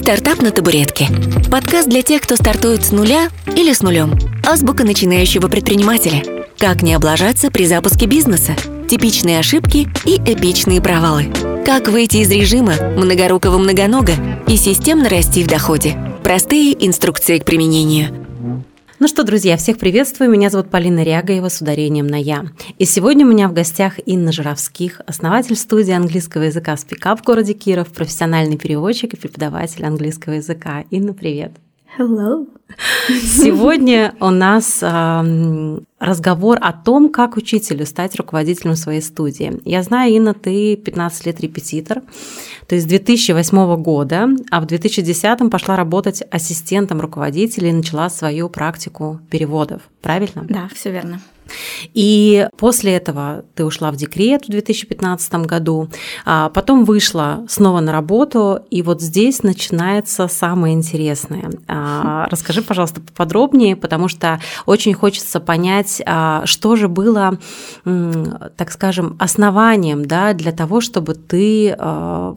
«Стартап на табуретке». Подкаст для тех, кто стартует с нуля или с нулем. Азбука начинающего предпринимателя. Как не облажаться при запуске бизнеса. Типичные ошибки и эпичные провалы. Как выйти из режима многорукого многонога и системно расти в доходе. Простые инструкции к применению. Ну что, друзья, всех приветствую. Меня зовут Полина Рягаева с ударением на «я». И сегодня у меня в гостях Инна Журавских, основатель студии английского языка «Спикап» в городе Киров, профессиональный переводчик и преподаватель английского языка. Инна, привет. Hello. Сегодня у нас э, разговор о том, как учителю стать руководителем своей студии. Я знаю, Инна, ты 15 лет репетитор, то есть с 2008 года, а в 2010 пошла работать ассистентом руководителя и начала свою практику переводов. Правильно? Да, все верно. И после этого ты ушла в декрет в 2015 году, а потом вышла снова на работу, и вот здесь начинается самое интересное. А, расскажи, пожалуйста, поподробнее, потому что очень хочется понять, а, что же было, так скажем, основанием да, для того, чтобы ты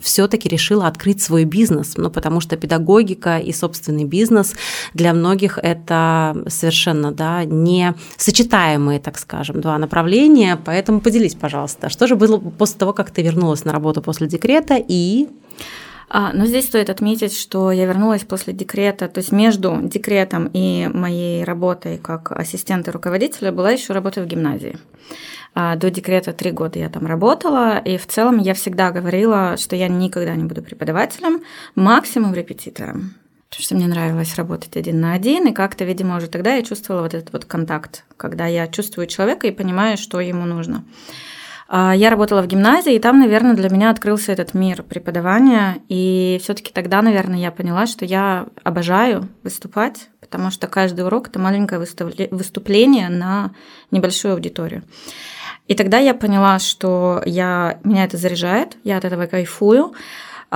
все-таки решила открыть свой бизнес, ну, потому что педагогика и собственный бизнес для многих это совершенно да, не сочетаемые так скажем, два направления. Поэтому поделись, пожалуйста, что же было после того, как ты вернулась на работу после декрета и а, но здесь стоит отметить, что я вернулась после декрета, то есть между декретом и моей работой как ассистента руководителя была еще работа в гимназии. А, до декрета три года я там работала, и в целом я всегда говорила, что я никогда не буду преподавателем, максимум репетитором потому что мне нравилось работать один на один, и как-то, видимо, уже тогда я чувствовала вот этот вот контакт, когда я чувствую человека и понимаю, что ему нужно. А, я работала в гимназии, и там, наверное, для меня открылся этот мир преподавания, и все-таки тогда, наверное, я поняла, что я обожаю выступать, потому что каждый урок это маленькое выступление на небольшую аудиторию. И тогда я поняла, что я, меня это заряжает, я от этого кайфую.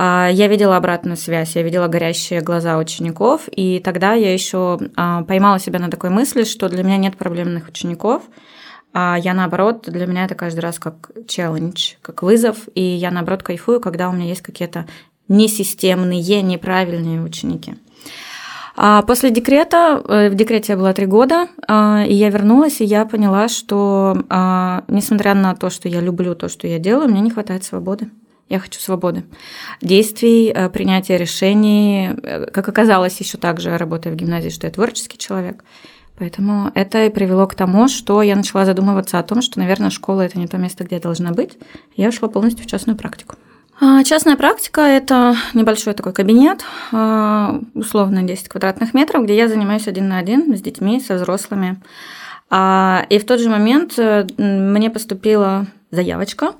А, я видела обратную связь, я видела горящие глаза учеников, и тогда я еще а, поймала себя на такой мысли, что для меня нет проблемных учеников, а я наоборот, для меня это каждый раз как челлендж, как вызов, и я наоборот кайфую, когда у меня есть какие-то несистемные, неправильные ученики. А после декрета, э, в декрете я была три года, и я вернулась, и я поняла, что несмотря на то, что я люблю то, что я делаю, мне не хватает свободы. Я хочу свободы. Действий, э, принятия решений. Э, как оказалось, еще также работая в гимназии, что я творческий человек. Поэтому это и привело к тому, что я начала задумываться о том, что, наверное, школа это не то место, где я должна быть. Я ушла полностью в частную практику. А, частная практика – это небольшой такой кабинет, а, условно 10 квадратных метров, где я занимаюсь один на один с детьми, со взрослыми. А, и в тот же момент э, мне поступила заявочка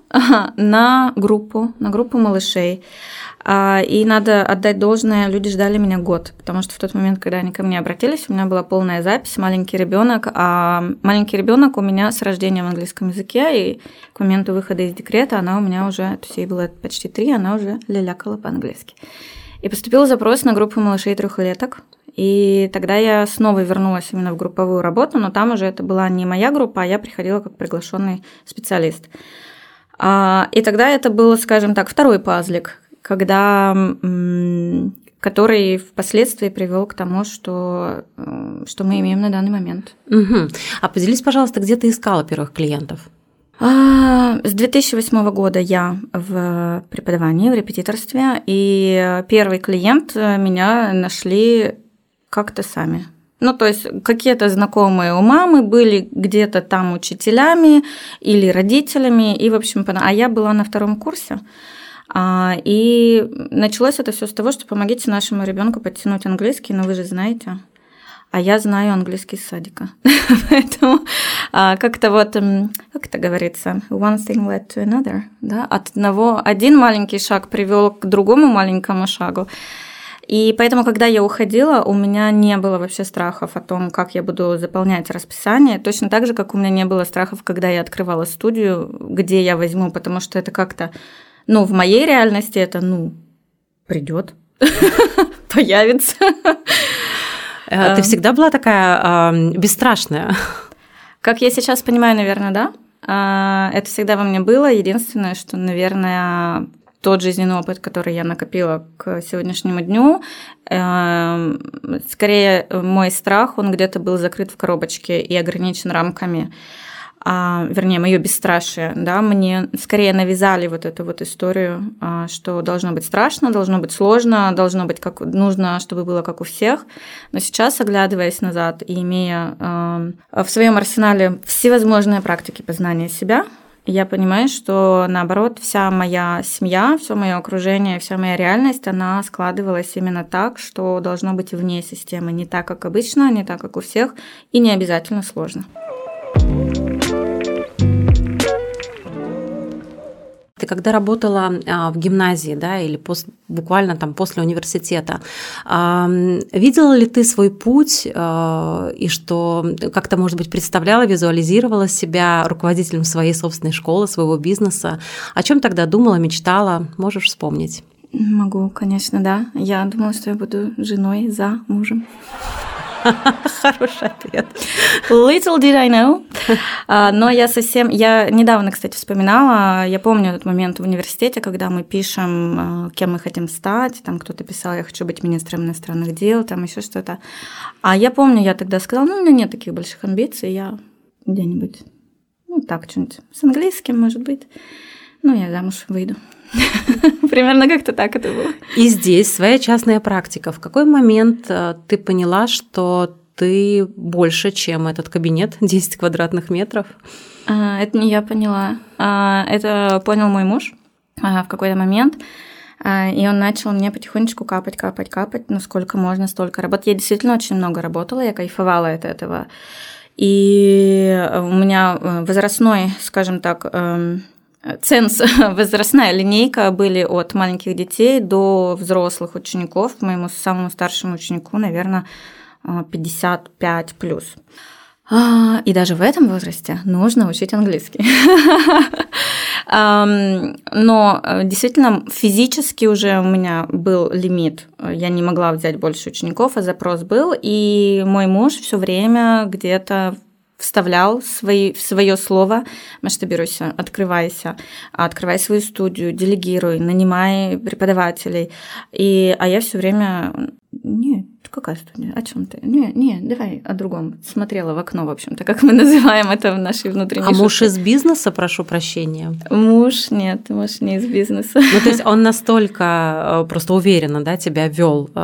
на группу, на группу малышей. А, и надо отдать должное, люди ждали меня год, потому что в тот момент, когда они ко мне обратились, у меня была полная запись, маленький ребенок, а маленький ребенок у меня с рождения в английском языке, и к моменту выхода из декрета она у меня уже, то есть ей было почти три, она уже лялякала по-английски. И поступил запрос на группу малышей трехлеток, и тогда я снова вернулась именно в групповую работу, но там уже это была не моя группа, а я приходила как приглашенный специалист. А, и тогда это был, скажем так, второй пазлик, когда который впоследствии привел к тому, что, э, что мы имеем на данный момент. Угу. А поделись, пожалуйста, где ты искала первых клиентов? А, с 2008 года я в преподавании, в репетиторстве, и первый клиент э, меня нашли как-то сами. Ну, то есть какие-то знакомые у мамы были где-то там учителями или родителями, и, в общем, а я была на втором курсе. А, и началось это все с того, что помогите нашему ребенку подтянуть английский, но вы же знаете, а я знаю английский с садика. Поэтому а, как-то вот, как это говорится, one thing led to another, да, от одного, один маленький шаг привел к другому маленькому шагу. И поэтому, когда я уходила, у меня не было вообще страхов о том, как я буду заполнять расписание. Точно так же, как у меня не было страхов, когда я открывала студию, где я возьму, потому что это как-то, ну, в моей реальности это, ну, придет, появится. А ты всегда была такая бесстрашная? Как я сейчас понимаю, наверное, да. А, это всегда во мне было. Единственное, что, наверное, тот жизненный опыт, который я накопила к сегодняшнему дню, эм, скорее мой страх, он где-то был закрыт в коробочке и ограничен рамками. А, вернее, мое бесстрашие, да, мне скорее навязали вот эту вот историю, а, что должно быть страшно, должно быть сложно, должно быть как нужно, чтобы было как у всех. Но сейчас, оглядываясь назад и имея а, в своем арсенале всевозможные практики познания себя, я понимаю, что наоборот, вся моя семья, все мое окружение, вся моя реальность, она складывалась именно так, что должно быть вне системы, не так, как обычно, не так, как у всех, и не обязательно сложно. Когда работала а, в гимназии, да, или пос, буквально там после университета, видела ли ты свой путь а, и что как-то, может быть, представляла, визуализировала себя руководителем своей собственной школы, своего бизнеса? О чем тогда думала, мечтала? Можешь вспомнить? Могу, конечно, да. Я думала, что я буду женой за мужем. Хороший ответ. Little did I know. А, но я совсем... Я недавно, кстати, вспоминала, я помню этот момент в университете, когда мы пишем, а, кем мы хотим стать, там кто-то писал, я хочу быть министром иностранных дел, там еще что-то. А я помню, я тогда сказала, ну, у меня нет таких больших амбиций, я где-нибудь, ну, так, что-нибудь с английским, может быть. Ну, я замуж выйду. Примерно как-то так это было. И здесь своя частная практика. В какой момент э, ты поняла, что ты больше, чем этот кабинет, 10 квадратных метров? А, это не я поняла. А, это понял мой муж а, в какой-то момент. И он начал мне потихонечку капать, капать, капать. Ну, сколько можно, столько работать. Я действительно очень много работала, я кайфовала от этого. И у меня э, возрастной, скажем так, эм, ценз, возрастная линейка были от маленьких детей до взрослых учеников. Моему самому старшему ученику, наверное, 55 плюс. А, и даже в этом возрасте нужно учить английский. Но э, действительно физически уже у меня был лимит. Я не могла взять больше учеников, а запрос был. И мой муж все время где-то вставлял свои, в свое слово масштабируйся, открывайся, открывай свою студию, делегируй, нанимай преподавателей. И, а я все время нет, какая студия? О чем ты? Не, не, давай о другом. Смотрела в окно, в общем-то, как мы называем это в нашей внутренней А шутке. муж из бизнеса, прошу прощения? Муж, нет, муж не из бизнеса. Ну, то есть он настолько э, просто уверенно, да, тебя вел э,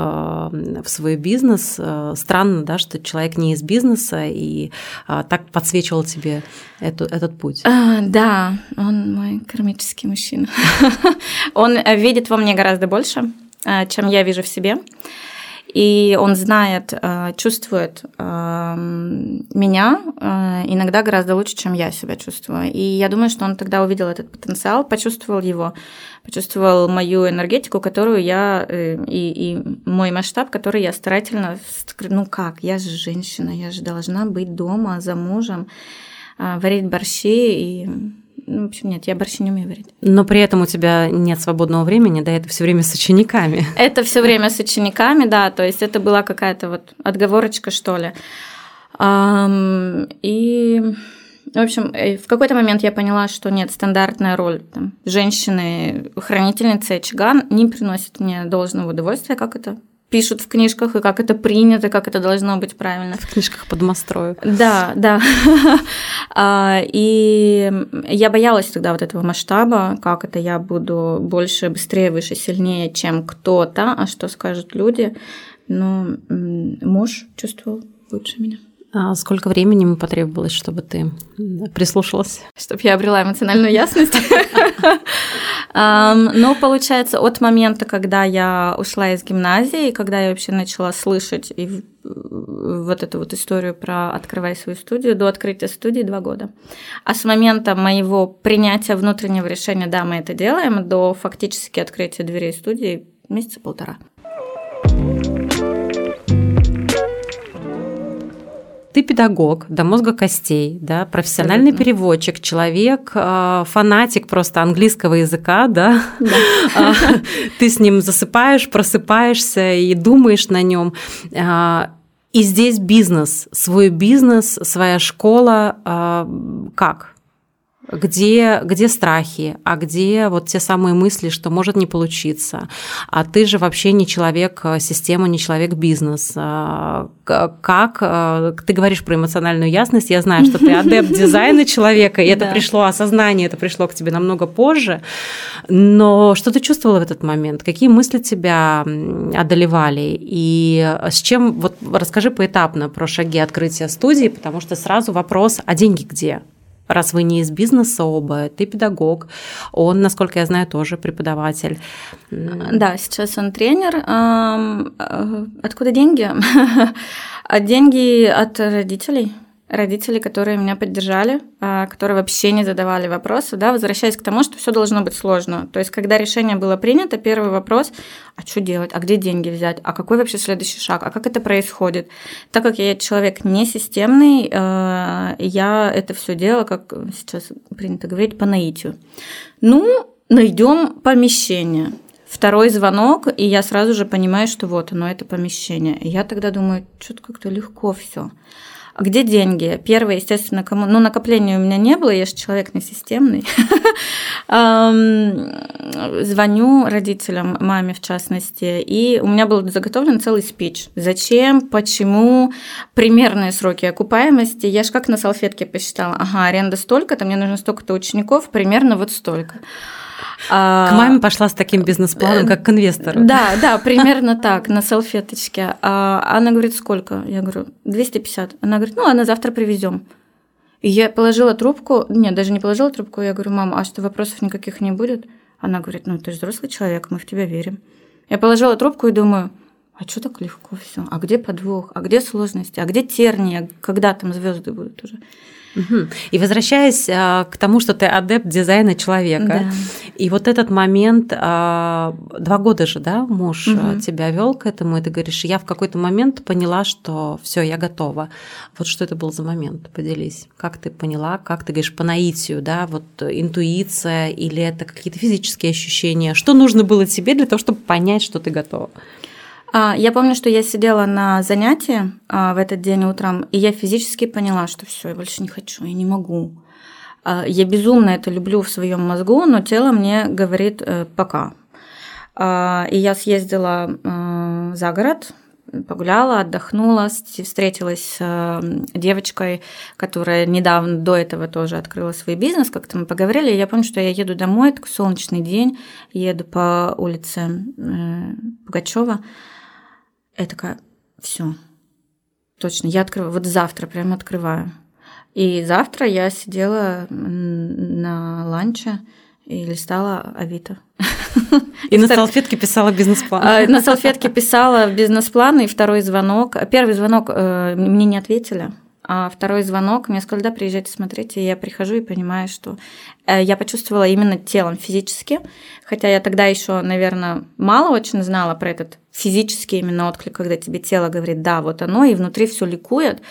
в свой бизнес. Э, странно, да, что человек не из бизнеса и так подсвечивал тебе эту, этот путь. А, да, он мой кармический мужчина. Он видит во мне гораздо больше, чем я вижу в себе и он знает, э, чувствует э, меня э, иногда гораздо лучше, чем я себя чувствую. И я думаю, что он тогда увидел этот потенциал, почувствовал его, почувствовал мою энергетику, которую я и, и мой масштаб, который я старательно, ну как, я же женщина, я же должна быть дома за мужем, варить борщи и ну, в общем, нет, я борщи не умею варить. Но при этом у тебя нет свободного времени, да, это все время с учениками. Это все время с учениками, да, то есть это была какая-то вот отговорочка, что ли. И в общем, э, в какой-то момент я поняла, что нет, стандартная роль там, женщины, хранительницы очага не приносит мне должного удовольствия, как это пишут в книжках, и как это принято, как это должно быть правильно. В книжках подмострою. Да, да. А, и я боялась тогда вот этого масштаба, как это я буду больше, быстрее, выше, сильнее, чем кто-то, а что скажут люди. Но муж чувствовал лучше меня. А сколько времени ему потребовалось, чтобы ты прислушалась? Чтобы я обрела эмоциональную ясность. Ну, получается, от момента, когда я ушла из гимназии, когда я вообще начала слышать и вот эту вот историю про «открывай свою студию», до открытия студии два года. А с момента моего принятия внутреннего решения «да, мы это делаем», до фактически открытия дверей студии месяца полтора. Ты педагог до мозга костей, да, профессиональный Абсолютно. переводчик, человек, а, фанатик просто английского языка, да, да. А, ты с ним засыпаешь, просыпаешься и думаешь на нем. А, и здесь бизнес, свой бизнес, своя школа, как? Где, где страхи, а где вот те самые мысли, что может не получиться. А ты же вообще не человек э, системы, не человек бизнес. А, как э, ты говоришь про эмоциональную ясность, я знаю, что ты адепт дизайна человека, и это пришло осознание, это пришло к тебе намного позже. Но что ты чувствовала в этот момент? Какие мысли тебя одолевали? И с чем, вот расскажи поэтапно про шаги открытия студии, потому что сразу вопрос, а деньги где? Раз вы не из бизнеса оба, ты педагог, он, насколько я знаю, тоже преподаватель. Да, сейчас он тренер. Э, откуда деньги? Деньги от родителей родители, которые меня поддержали, а, которые вообще не задавали вопросы, да, возвращаясь к тому, что все должно быть сложно. То есть, когда решение было принято, первый вопрос, а что делать, а где деньги взять, а какой вообще следующий шаг, а как это происходит. Так как я человек не системный, а, я это все делала, как сейчас принято говорить, по наитию. Ну, найдем помещение. Второй звонок, и я сразу же понимаю, что вот оно, это помещение. И я тогда думаю, что-то как-то легко все. А где деньги? Первое, естественно, кому... Ну, накопления у меня не было, я же человек не системный. Звоню родителям, маме в частности, и у меня был заготовлен целый спич. Зачем, почему, примерные сроки окупаемости. Я же как на салфетке посчитала. Ага, аренда столько-то, мне нужно столько-то учеников, примерно вот столько. А, к маме пошла с таким бизнес-планом, как к инвестору. Да, да, примерно так, на салфеточке. А она говорит, сколько? Я говорю, 250. Она говорит, ну, а на завтра привезем. И я положила трубку, нет, даже не положила трубку, я говорю, мама, а что, вопросов никаких не будет? Она говорит, ну, ты же взрослый человек, мы в тебя верим. Я положила трубку и думаю, а что так легко все? А где подвох? А где сложности? А где терния? Когда там звезды будут уже? Угу. И возвращаясь а, к тому, что ты адепт дизайна человека, да. и вот этот момент, а, два года же, да, муж угу. тебя вел к этому, и ты говоришь, я в какой-то момент поняла, что все, я готова. Вот что это был за момент? Поделись. Как ты поняла, как ты говоришь по наитию, да, вот интуиция или это какие-то физические ощущения? Что нужно было тебе для того, чтобы понять, что ты готова? А, я помню, что я сидела на занятии а, в этот день утром, и я физически поняла, что все, я больше не хочу, я не могу. А, я безумно это люблю в своем мозгу, но тело мне говорит э, пока. И я съездила э, за город, погуляла, отдохнула, встретилась с э, девочкой, которая недавно до этого тоже открыла свой бизнес, как-то мы поговорили, я помню, что я еду домой, такой солнечный день, еду по улице Пугачева, я такая, все, точно, я открываю, вот завтра прям открываю. И завтра я сидела на ланче и листала Авито. И на салфетке писала бизнес-план. А, на салфетке писала бизнес-план и второй звонок. Первый звонок э, мне не ответили. А второй звонок, мне сказали, да, приезжайте, смотрите. И я прихожу и понимаю, что э, я почувствовала именно телом физически, хотя я тогда еще, наверное, мало очень знала про этот физический именно отклик, когда тебе тело говорит, да, вот оно, и внутри все ликует,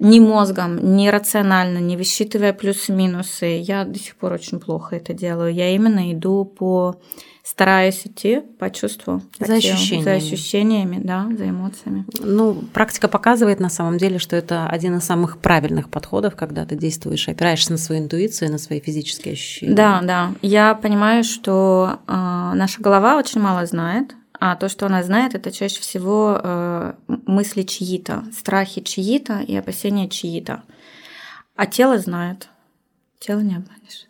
ни мозгом, ни рационально, не высчитывая плюсы-минусы. Я до сих пор очень плохо это делаю. Я именно иду по стараюсь идти по чувству, по за телу, ощущениями. за ощущениями, да, за эмоциями. Ну, практика показывает на самом деле, что это один из самых правильных подходов, когда ты действуешь, опираешься на свою интуицию, на свои физические ощущения. Да, да. Я понимаю, что э, наша голова очень мало знает, а то, что она знает, это чаще всего э, мысли чьи-то, страхи чьи-то и опасения чьи-то. А тело знает. Тело не обманешь.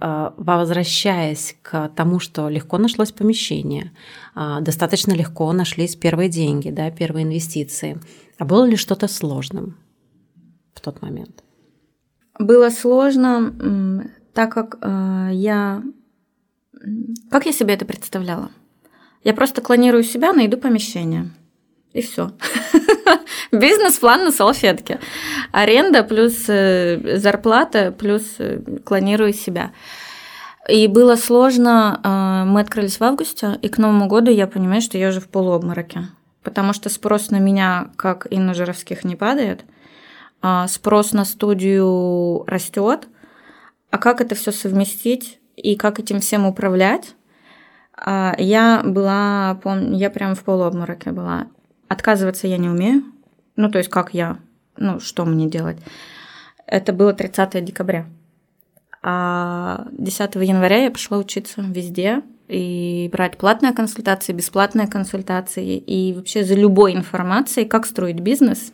А, возвращаясь к тому, что легко нашлось помещение, а, достаточно легко нашлись первые деньги, да, первые инвестиции. А было ли что-то сложным в тот момент? Было сложно, так как а, я... Как я себе это представляла? Я просто клонирую себя, найду помещение. И все. Бизнес-план на салфетке. Аренда плюс э, зарплата плюс э, клонирую себя. И было сложно. Э, мы открылись в августе, и к Новому году я понимаю, что я уже в полуобмороке. Потому что спрос на меня, как и на Жировских, не падает. А спрос на студию растет. А как это все совместить и как этим всем управлять? А я была, помню, я прям в полуобмороке была. Отказываться я не умею. Ну, то есть как я, ну, что мне делать? Это было 30 декабря. А 10 января я пошла учиться везде и брать платные консультации, бесплатные консультации и вообще за любой информацией, как строить бизнес.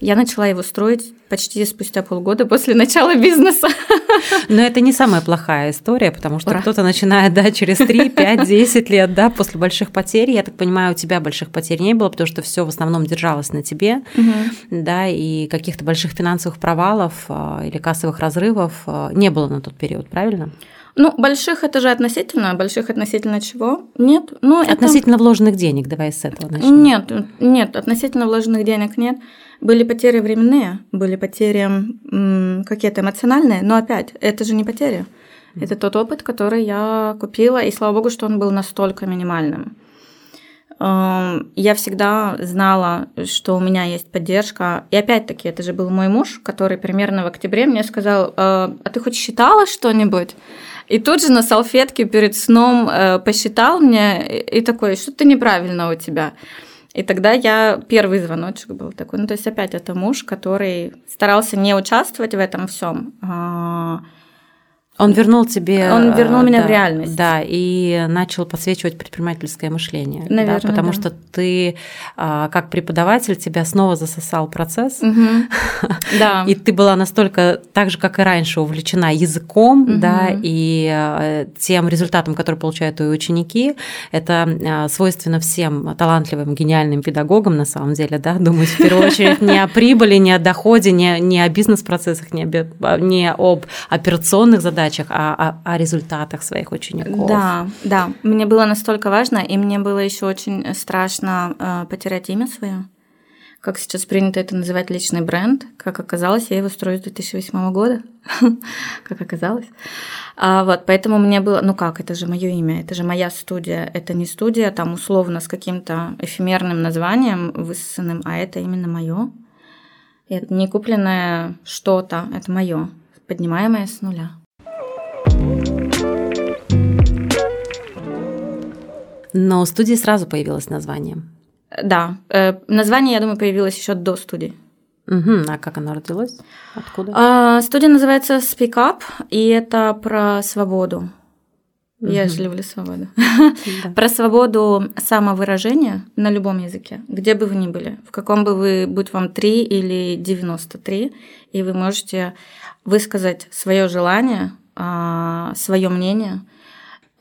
Я начала его строить почти спустя полгода после начала бизнеса. Но это не самая плохая история, потому что кто-то начинает, да, через 3, 5, 10 лет, да, после больших потерь. Я так понимаю, у тебя больших потерь не было, потому что все в основном держалось на тебе, угу. да, и каких-то больших финансовых провалов а, или кассовых разрывов а, не было на тот период, правильно? Ну, больших это же относительно. Больших относительно чего? Нет. Ну, относительно это... вложенных денег, давай с этого начнем. Нет, нет, относительно вложенных денег нет. Были потери временные, были потери какие-то эмоциональные, но опять, это же не потери. Это тот опыт, который я купила, и слава богу, что он был настолько минимальным. Эм, я всегда знала, что у меня есть поддержка. И опять-таки, это же был мой муж, который примерно в октябре мне сказал, «Э, а ты хоть считала что-нибудь? И тут же на салфетке перед сном э, посчитал мне и такой, что-то неправильно у тебя. И тогда я первый звоночек был такой. Ну, то есть опять это муж, который старался не участвовать в этом всем, а он вернул тебе... Он вернул меня да, в реальность. Да, и начал подсвечивать предпринимательское мышление. Наверное, да, потому да. что ты, а, как преподаватель, тебя снова засосал процесс. Угу. Да. И ты была настолько, так же, как и раньше, увлечена языком, угу. да, и э, тем результатом, который получают твои ученики. Это а, свойственно всем талантливым, гениальным педагогам, на самом деле, да, думать в первую очередь не о прибыли, не о доходе, не, не о бизнес-процессах, не, об, не об операционных задачах, задачах, а о, о результатах своих учеников. Да, да. Мне было настолько важно, и мне было еще очень страшно э, потерять имя свое. Как сейчас принято это называть личный бренд. Как оказалось, я его строю с 2008 года. как оказалось. А, вот, поэтому мне было, ну как, это же мое имя, это же моя студия. Это не студия там условно с каким-то эфемерным названием высосанным, а это именно мое. Это не купленное что-то, это мое, поднимаемое с нуля. Но у студии сразу появилось название. Да, э, название, я думаю, появилось еще до студии. Угу. А как оно родилось? Откуда? А, студия называется Speak Up, и это про свободу. Угу. Я же люблю свободу. Да. про свободу самовыражения на любом языке, где бы вы ни были, в каком бы вы, будь вам 3 или 93, и вы можете высказать свое желание, а, свое мнение –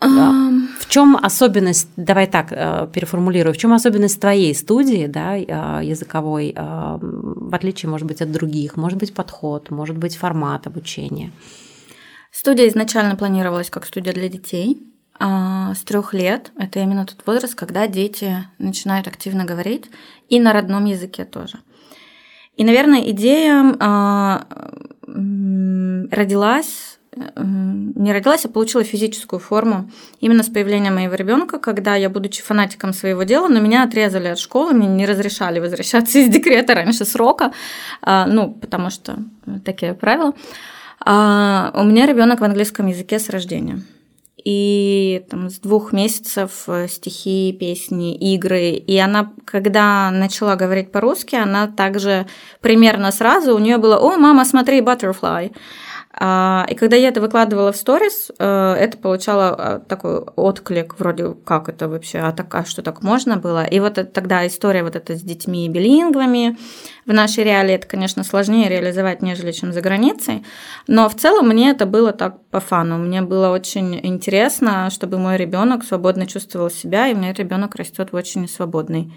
да. В чем особенность, давай так э, переформулирую, в чем особенность твоей студии, да, э, языковой, э, в отличие, может быть, от других, может быть, подход, может быть, формат обучения? Студия изначально планировалась как студия для детей. А, с трех лет это именно тот возраст, когда дети начинают активно говорить и на родном языке тоже. И, наверное, идея а, родилась не родилась, а получила физическую форму именно с появлением моего ребенка, когда я, будучи фанатиком своего дела, но меня отрезали от школы, мне не разрешали возвращаться из декрета раньше срока, а, ну, потому что такие правила. А, у меня ребенок в английском языке с рождения. И там, с двух месяцев э, стихи, песни, игры. И она, когда начала говорить по-русски, она также примерно сразу у нее было «О, мама, смотри, butterfly». А, и когда я это выкладывала в сторис, э, это получало э, такой отклик, вроде как это вообще, а, так, а что так можно было? И вот тогда история вот эта с детьми билингвами в нашей реалии, это, конечно, сложнее реализовать, нежели чем за границей, но в целом мне это было так по фану. Мне было очень интересно, чтобы мой ребенок свободно чувствовал себя, и у меня ребенок растет в очень свободной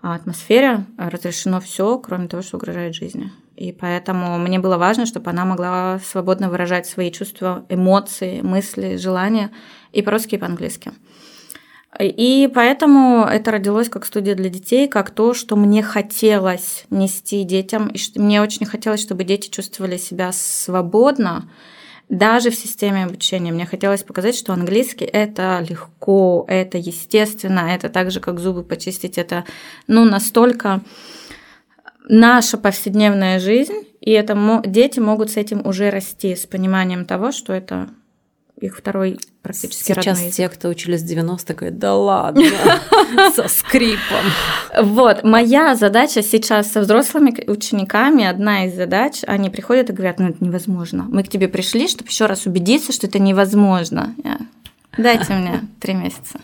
атмосфере, разрешено все, кроме того, что угрожает жизни. И поэтому мне было важно, чтобы она могла свободно выражать свои чувства, эмоции, мысли, желания и по-русски, и по-английски. И поэтому это родилось как студия для детей, как то, что мне хотелось нести детям, и мне очень хотелось, чтобы дети чувствовали себя свободно, даже в системе обучения. Мне хотелось показать, что английский это легко, это естественно, это так же, как зубы почистить, это ну, настолько наша повседневная жизнь, и это дети могут с этим уже расти, с пониманием того, что это их второй практически Сейчас родной те, кто учились в 90-х, говорят, да ладно, со скрипом. Вот, моя задача сейчас со взрослыми учениками, одна из задач, они приходят и говорят, ну это невозможно. Мы к тебе пришли, чтобы еще раз убедиться, что это невозможно. Дайте мне три месяца.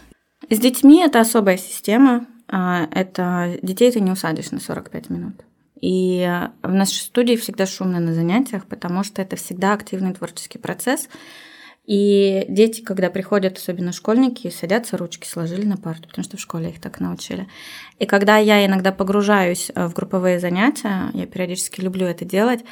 С детьми это особая система. А, это детей ты не усадишь на 45 минут. И в нашей студии всегда шумно на занятиях, потому что это всегда активный творческий процесс. И дети, когда приходят, особенно школьники, садятся, ручки сложили на парту, потому что в школе их так научили. И когда я иногда погружаюсь в групповые занятия, я периодически люблю это делать,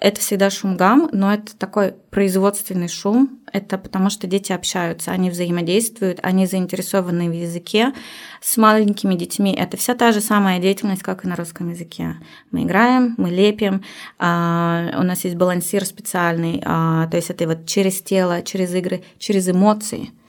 это всегда шум гам, но это такой производственный шум. Это потому что дети общаются, они взаимодействуют, они заинтересованы в языке. С маленькими детьми это вся та же самая деятельность, как и на русском языке. Мы играем, мы лепим, а, у нас есть балансир специальный, а, то есть это вот через тело, через игры, через эмоции –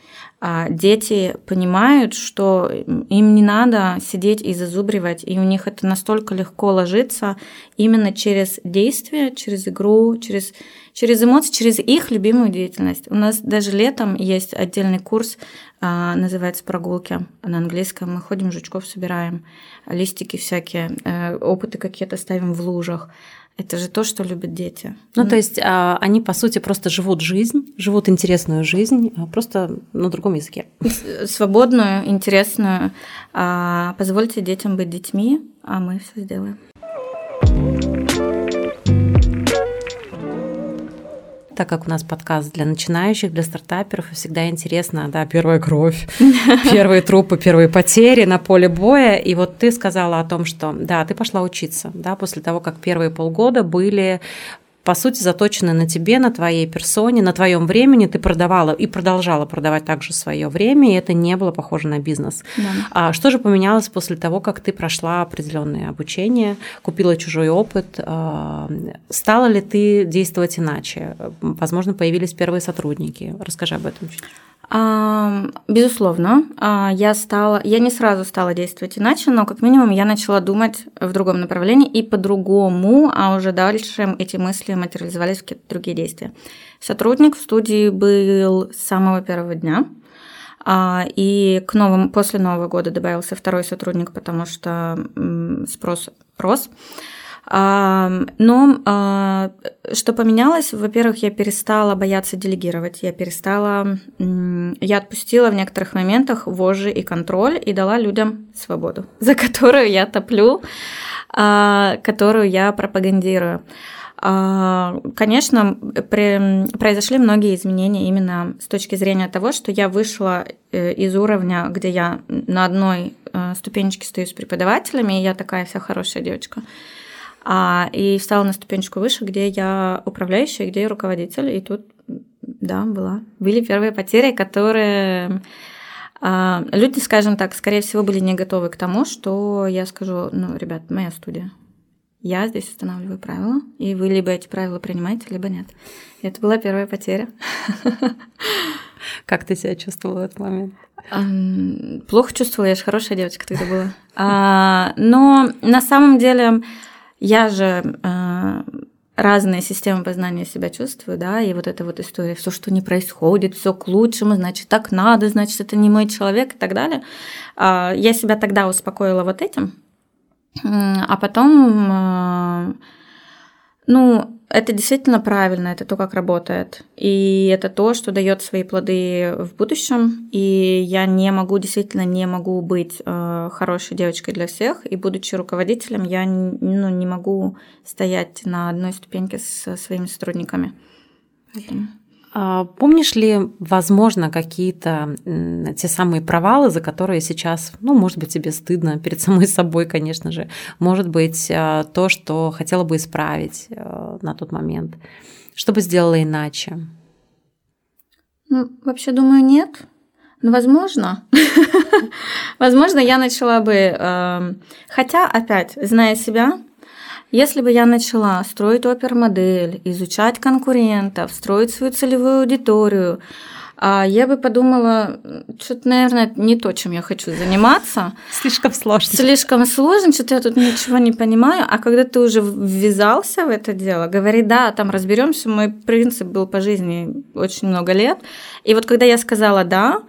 дети понимают, что им не надо сидеть и зазубривать, и у них это настолько легко ложится именно через действие, через игру, через, через эмоции, через их любимую деятельность. У нас даже летом есть отдельный курс, а, называется «Прогулки» на английском. Мы ходим, жучков собираем, листики всякие, э, опыты какие-то ставим в лужах. Это же то, что любят дети. Ну, mm. то есть а, они, по сути, просто живут жизнь, живут интересную жизнь, а просто на другом языке. Свободную, интересную. А, позвольте детям быть детьми, а мы все сделаем. Так как у нас подкаст для начинающих, для стартаперов, всегда интересно, да, первая кровь, первые трупы, первые потери на поле боя. И вот ты сказала о том, что, да, ты пошла учиться, да, после того, как первые полгода были по сути, заточены на тебе, на твоей персоне, на твоем времени. Ты продавала и продолжала продавать также свое время, и это не было похоже на бизнес. Да. А что же поменялось после того, как ты прошла определенное обучение, купила чужой опыт? А, стала ли ты действовать иначе? Возможно, появились первые сотрудники. Расскажи об этом чуть. Безусловно, а, я стала, я не сразу стала действовать иначе, но как минимум я начала думать в другом направлении и по-другому, а уже дальше эти мысли материализовались в какие-то другие действия. Сотрудник в студии был с самого первого дня, а, и к новому, после Нового года добавился второй сотрудник, потому что спрос рос. Но а, что поменялось? Во-первых, я перестала бояться делегировать, я перестала, я отпустила в некоторых моментах вожжи и контроль и дала людям свободу, за которую я топлю, а, которую я пропагандирую. А, конечно, произошли многие изменения именно с точки зрения того, что я вышла э, из уровня, где я на одной э, ступенечке стою с преподавателями, и я такая вся хорошая девочка а, и встала на ступенечку выше, где я управляющая, где я руководитель, и тут, да, была. Были первые потери, которые а, люди, скажем так, скорее всего, были не готовы к тому, что я скажу, ну, ребят, моя студия. Я здесь устанавливаю правила, и вы либо эти правила принимаете, либо нет. И это была первая потеря. Как ты себя чувствовала в этот момент? Плохо чувствовала, я же хорошая девочка тогда была. А, но на самом деле я же э, разные системы познания себя чувствую, да, и вот эта вот история, все, что не происходит, все к лучшему, значит, так надо, значит, это не мой человек и так далее. Э, я себя тогда успокоила вот этим, а потом, э, ну, это действительно правильно, это то, как работает. И это то, что дает свои плоды в будущем. И я не могу, действительно не могу быть э, хорошей девочкой для всех. И будучи руководителем, я ну, не могу стоять на одной ступеньке со своими сотрудниками. Поэтому... А помнишь ли, возможно, какие-то те самые провалы, за которые сейчас, ну, может быть, тебе стыдно перед самой собой, конечно же, может быть, а, то, что хотела бы исправить а, на тот момент? Что бы сделала иначе? Ну, вообще, думаю, нет. Ну, возможно. возможно, я начала бы... Хотя, опять, зная себя, если бы я начала строить опер-модель, изучать конкурентов, строить свою целевую аудиторию, я бы подумала, что-то, наверное, не то, чем я хочу заниматься. Слишком сложно. Слишком сложно, что-то я тут ничего не понимаю. А когда ты уже ввязался в это дело, говори, да, там разберемся. Мой принцип был по жизни очень много лет. И вот когда я сказала да,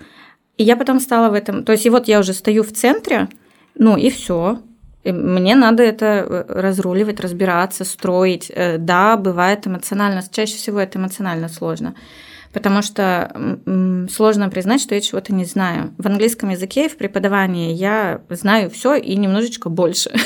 и я потом стала в этом. То есть, и вот я уже стою в центре, ну и все. Мне надо это э, разруливать, разбираться, строить. Э, да, бывает эмоционально, чаще всего это эмоционально сложно. Потому что сложно признать, что я чего-то не знаю. В английском языке в преподавании я знаю все и немножечко больше.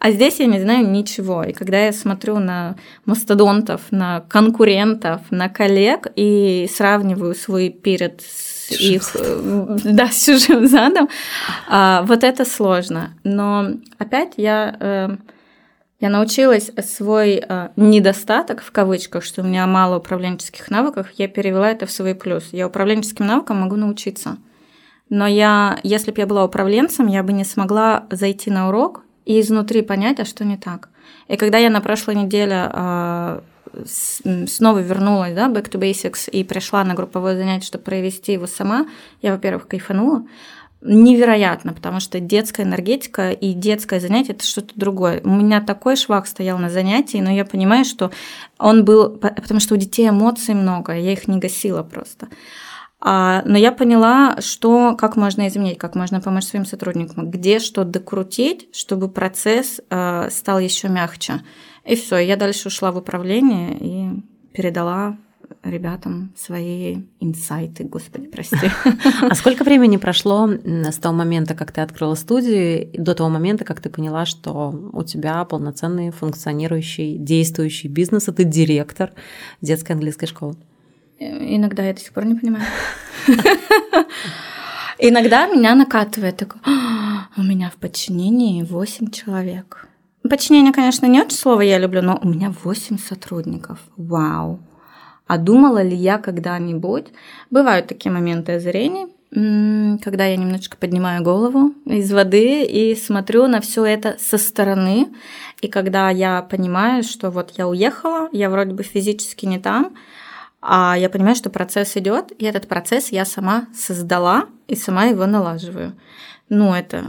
А здесь я не знаю ничего. И когда я смотрю на мастодонтов, на конкурентов, на коллег и сравниваю свой перед их, э, да, с чужим задом. А, вот это сложно. Но опять я, э, я научилась свой э, недостаток, в кавычках, что у меня мало управленческих навыков, я перевела это в свой плюс. Я управленческим навыкам могу научиться. Но я, если бы я была управленцем, я бы не смогла зайти на урок и изнутри понять, а что не так. И когда я на прошлой неделе а, снова вернулась, да, back to basics, и пришла на групповое занятие, чтобы провести его сама, я, во-первых, кайфанула, невероятно, потому что детская энергетика и детское занятие это что-то другое. У меня такой швах стоял на занятии, но я понимаю, что он был, потому что у детей эмоций много, я их не гасила просто. А, но я поняла, что, как можно изменить, как можно помочь своим сотрудникам, где что докрутить, чтобы процесс э, стал еще мягче. И все, я дальше ушла в управление и передала ребятам свои инсайты, господи, прости. А сколько времени прошло с того момента, как ты открыла студию, до того момента, как ты поняла, что у тебя полноценный, функционирующий, действующий бизнес, и ты директор детской английской школы? Иногда я до сих пор не понимаю. Иногда меня накатывает такое, «А, у меня в подчинении 8 человек. Подчинение, конечно, не очень слово я люблю, но у меня 8 сотрудников. Вау. А думала ли я когда-нибудь? Бывают такие моменты озарений, когда я немножечко поднимаю голову из воды и смотрю на все это со стороны. И когда я понимаю, что вот я уехала, я вроде бы физически не там, а я понимаю, что процесс идет, и этот процесс я сама создала и сама его налаживаю. Ну, это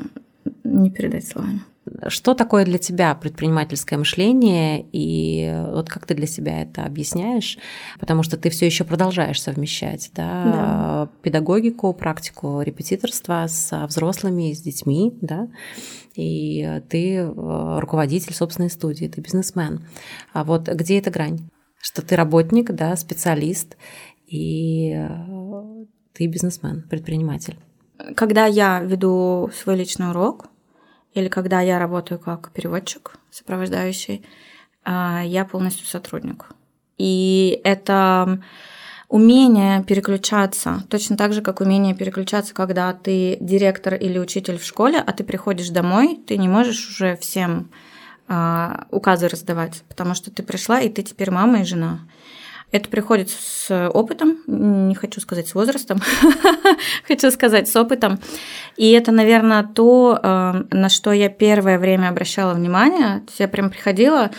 не передать словами. Что такое для тебя предпринимательское мышление и вот как ты для себя это объясняешь? Потому что ты все еще продолжаешь совмещать да, да. педагогику, практику репетиторства с взрослыми, с детьми, да, и ты э, руководитель собственной студии, ты бизнесмен. А вот где эта грань? Что ты работник, да, специалист, и э, ты бизнесмен, предприниматель. Когда я веду свой личный урок, или когда я работаю как переводчик сопровождающий, а, я полностью сотрудник. И это умение переключаться, точно так же, как умение переключаться, когда ты директор или учитель в школе, а ты приходишь домой, ты не можешь уже всем а, указы раздавать, потому что ты пришла, и ты теперь мама и жена. Это приходит с опытом, не хочу сказать с возрастом, хочу сказать с опытом. И это, наверное, то, э, на что я первое время обращала внимание. Я прям приходила,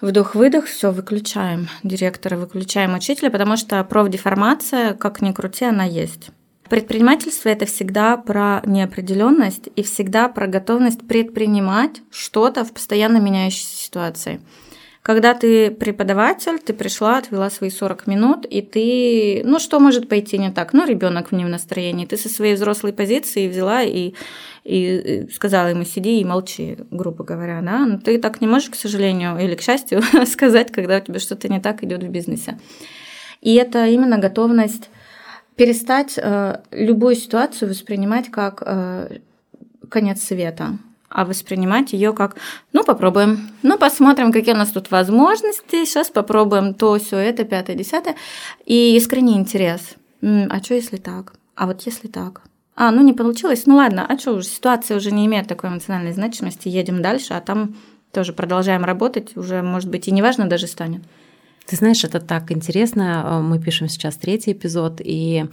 вдох-выдох, все, выключаем директора, выключаем учителя, потому что профдеформация, как ни крути, она есть. Предпринимательство это всегда про неопределенность и всегда про готовность предпринимать что-то в постоянно меняющейся ситуации. Когда ты преподаватель, ты пришла, отвела свои 40 минут, и ты, ну что может пойти не так? Ну, ребенок в настроении. Ты со своей взрослой позиции взяла и, и сказала ему сиди и молчи, грубо говоря, да. Но ты так не можешь, к сожалению, или к счастью, сказать, когда у тебя что-то не так идет в бизнесе. И это именно готовность перестать э, любую ситуацию воспринимать как э, конец света а воспринимать ее как, ну, попробуем, ну, посмотрим, какие у нас тут возможности, сейчас попробуем то, все это, пятое, десятое, и искренний интерес. А что, если так? А вот если так? А, ну, не получилось, ну, ладно, а что уже, ситуация уже не имеет такой эмоциональной значимости, едем дальше, а там тоже продолжаем работать, уже, может быть, и неважно даже станет. Ты знаешь, это так интересно. Мы пишем сейчас третий эпизод, и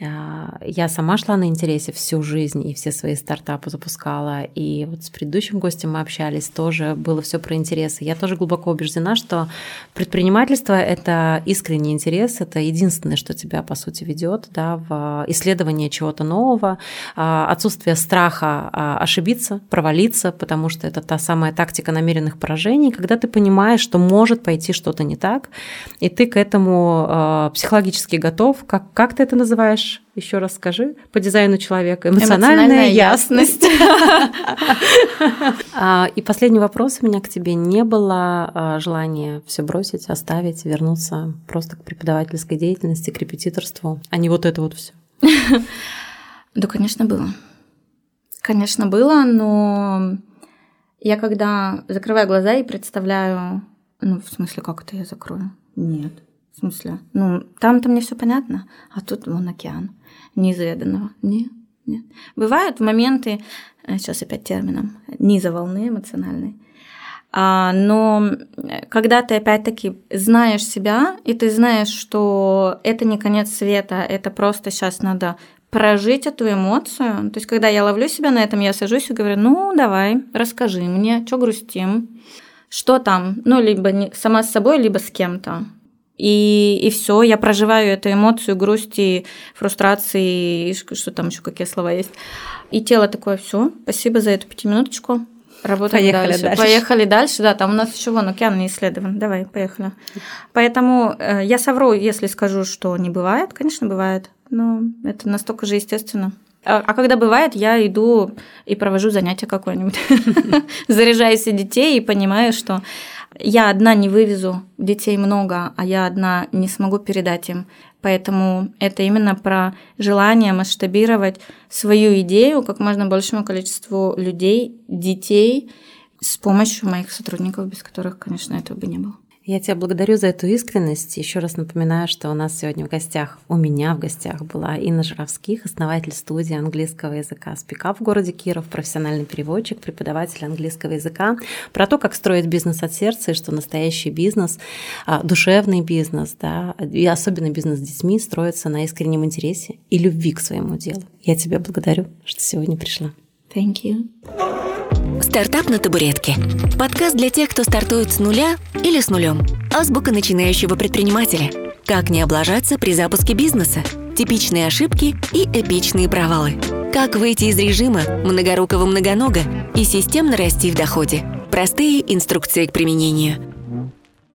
я сама шла на интересе всю жизнь и все свои стартапы запускала. И вот с предыдущим гостем мы общались, тоже было все про интересы. Я тоже глубоко убеждена, что предпринимательство – это искренний интерес, это единственное, что тебя, по сути, ведет да, в исследование чего-то нового, а, отсутствие страха а, ошибиться, провалиться, потому что это та самая тактика намеренных поражений, когда ты понимаешь, что может пойти что-то не так, и ты к этому психологически готов. Как, как ты это называешь? Еще раз скажи по дизайну человека. Эмоциональная, Эмоциональная ясность. А, и последний вопрос у меня к тебе. Не было а, желания все бросить, оставить, вернуться просто к преподавательской деятельности, к репетиторству, а не вот это вот все? Да, конечно, было. Конечно, было, но я когда закрываю глаза и представляю, ну, в смысле, как это я закрою? Нет. В смысле? Ну, там-то мне все понятно, а тут вон океан неизведанного. Нет, нет. Бывают моменты, э, сейчас опять термином, низа волны эмоциональной, а, но когда ты опять-таки знаешь себя, и ты знаешь, что это не конец света, это просто сейчас надо прожить эту эмоцию. То есть, когда я ловлю себя на этом, я сажусь и говорю, ну, давай, расскажи мне, что грустим, что там, ну, либо не, сама с собой, либо с кем-то и, и все, я проживаю эту эмоцию грусти, фрустрации, что там еще какие слова есть. И тело такое, все, спасибо за эту пятиминуточку, Работаем поехали дальше. дальше. Поехали дальше, да, там у нас еще вон океан не исследован. Давай, поехали. Поэтому э, я совру, если скажу, что не бывает. Конечно, бывает, но это настолько же естественно. А, а когда бывает, я иду и провожу занятия какое-нибудь. Заряжаю себе детей и понимаю, что я одна не вывезу детей много, а я одна не смогу передать им. Поэтому это именно про желание масштабировать свою идею как можно большему количеству людей, детей с помощью моих сотрудников, без которых, конечно, этого бы не было. Я тебя благодарю за эту искренность. Еще раз напоминаю, что у нас сегодня в гостях, у меня в гостях была Инна Жировских, основатель студии английского языка «Спикап» в городе Киров, профессиональный переводчик, преподаватель английского языка, про то, как строить бизнес от сердца и что настоящий бизнес, а, душевный бизнес, да, и особенно бизнес с детьми строится на искреннем интересе и любви к своему делу. Я тебя благодарю, что сегодня пришла. Thank you. Стартап на табуретке. Подкаст для тех, кто стартует с нуля или с нулем. Азбука начинающего предпринимателя. Как не облажаться при запуске бизнеса. Типичные ошибки и эпичные провалы. Как выйти из режима многорукого многонога и системно расти в доходе. Простые инструкции к применению –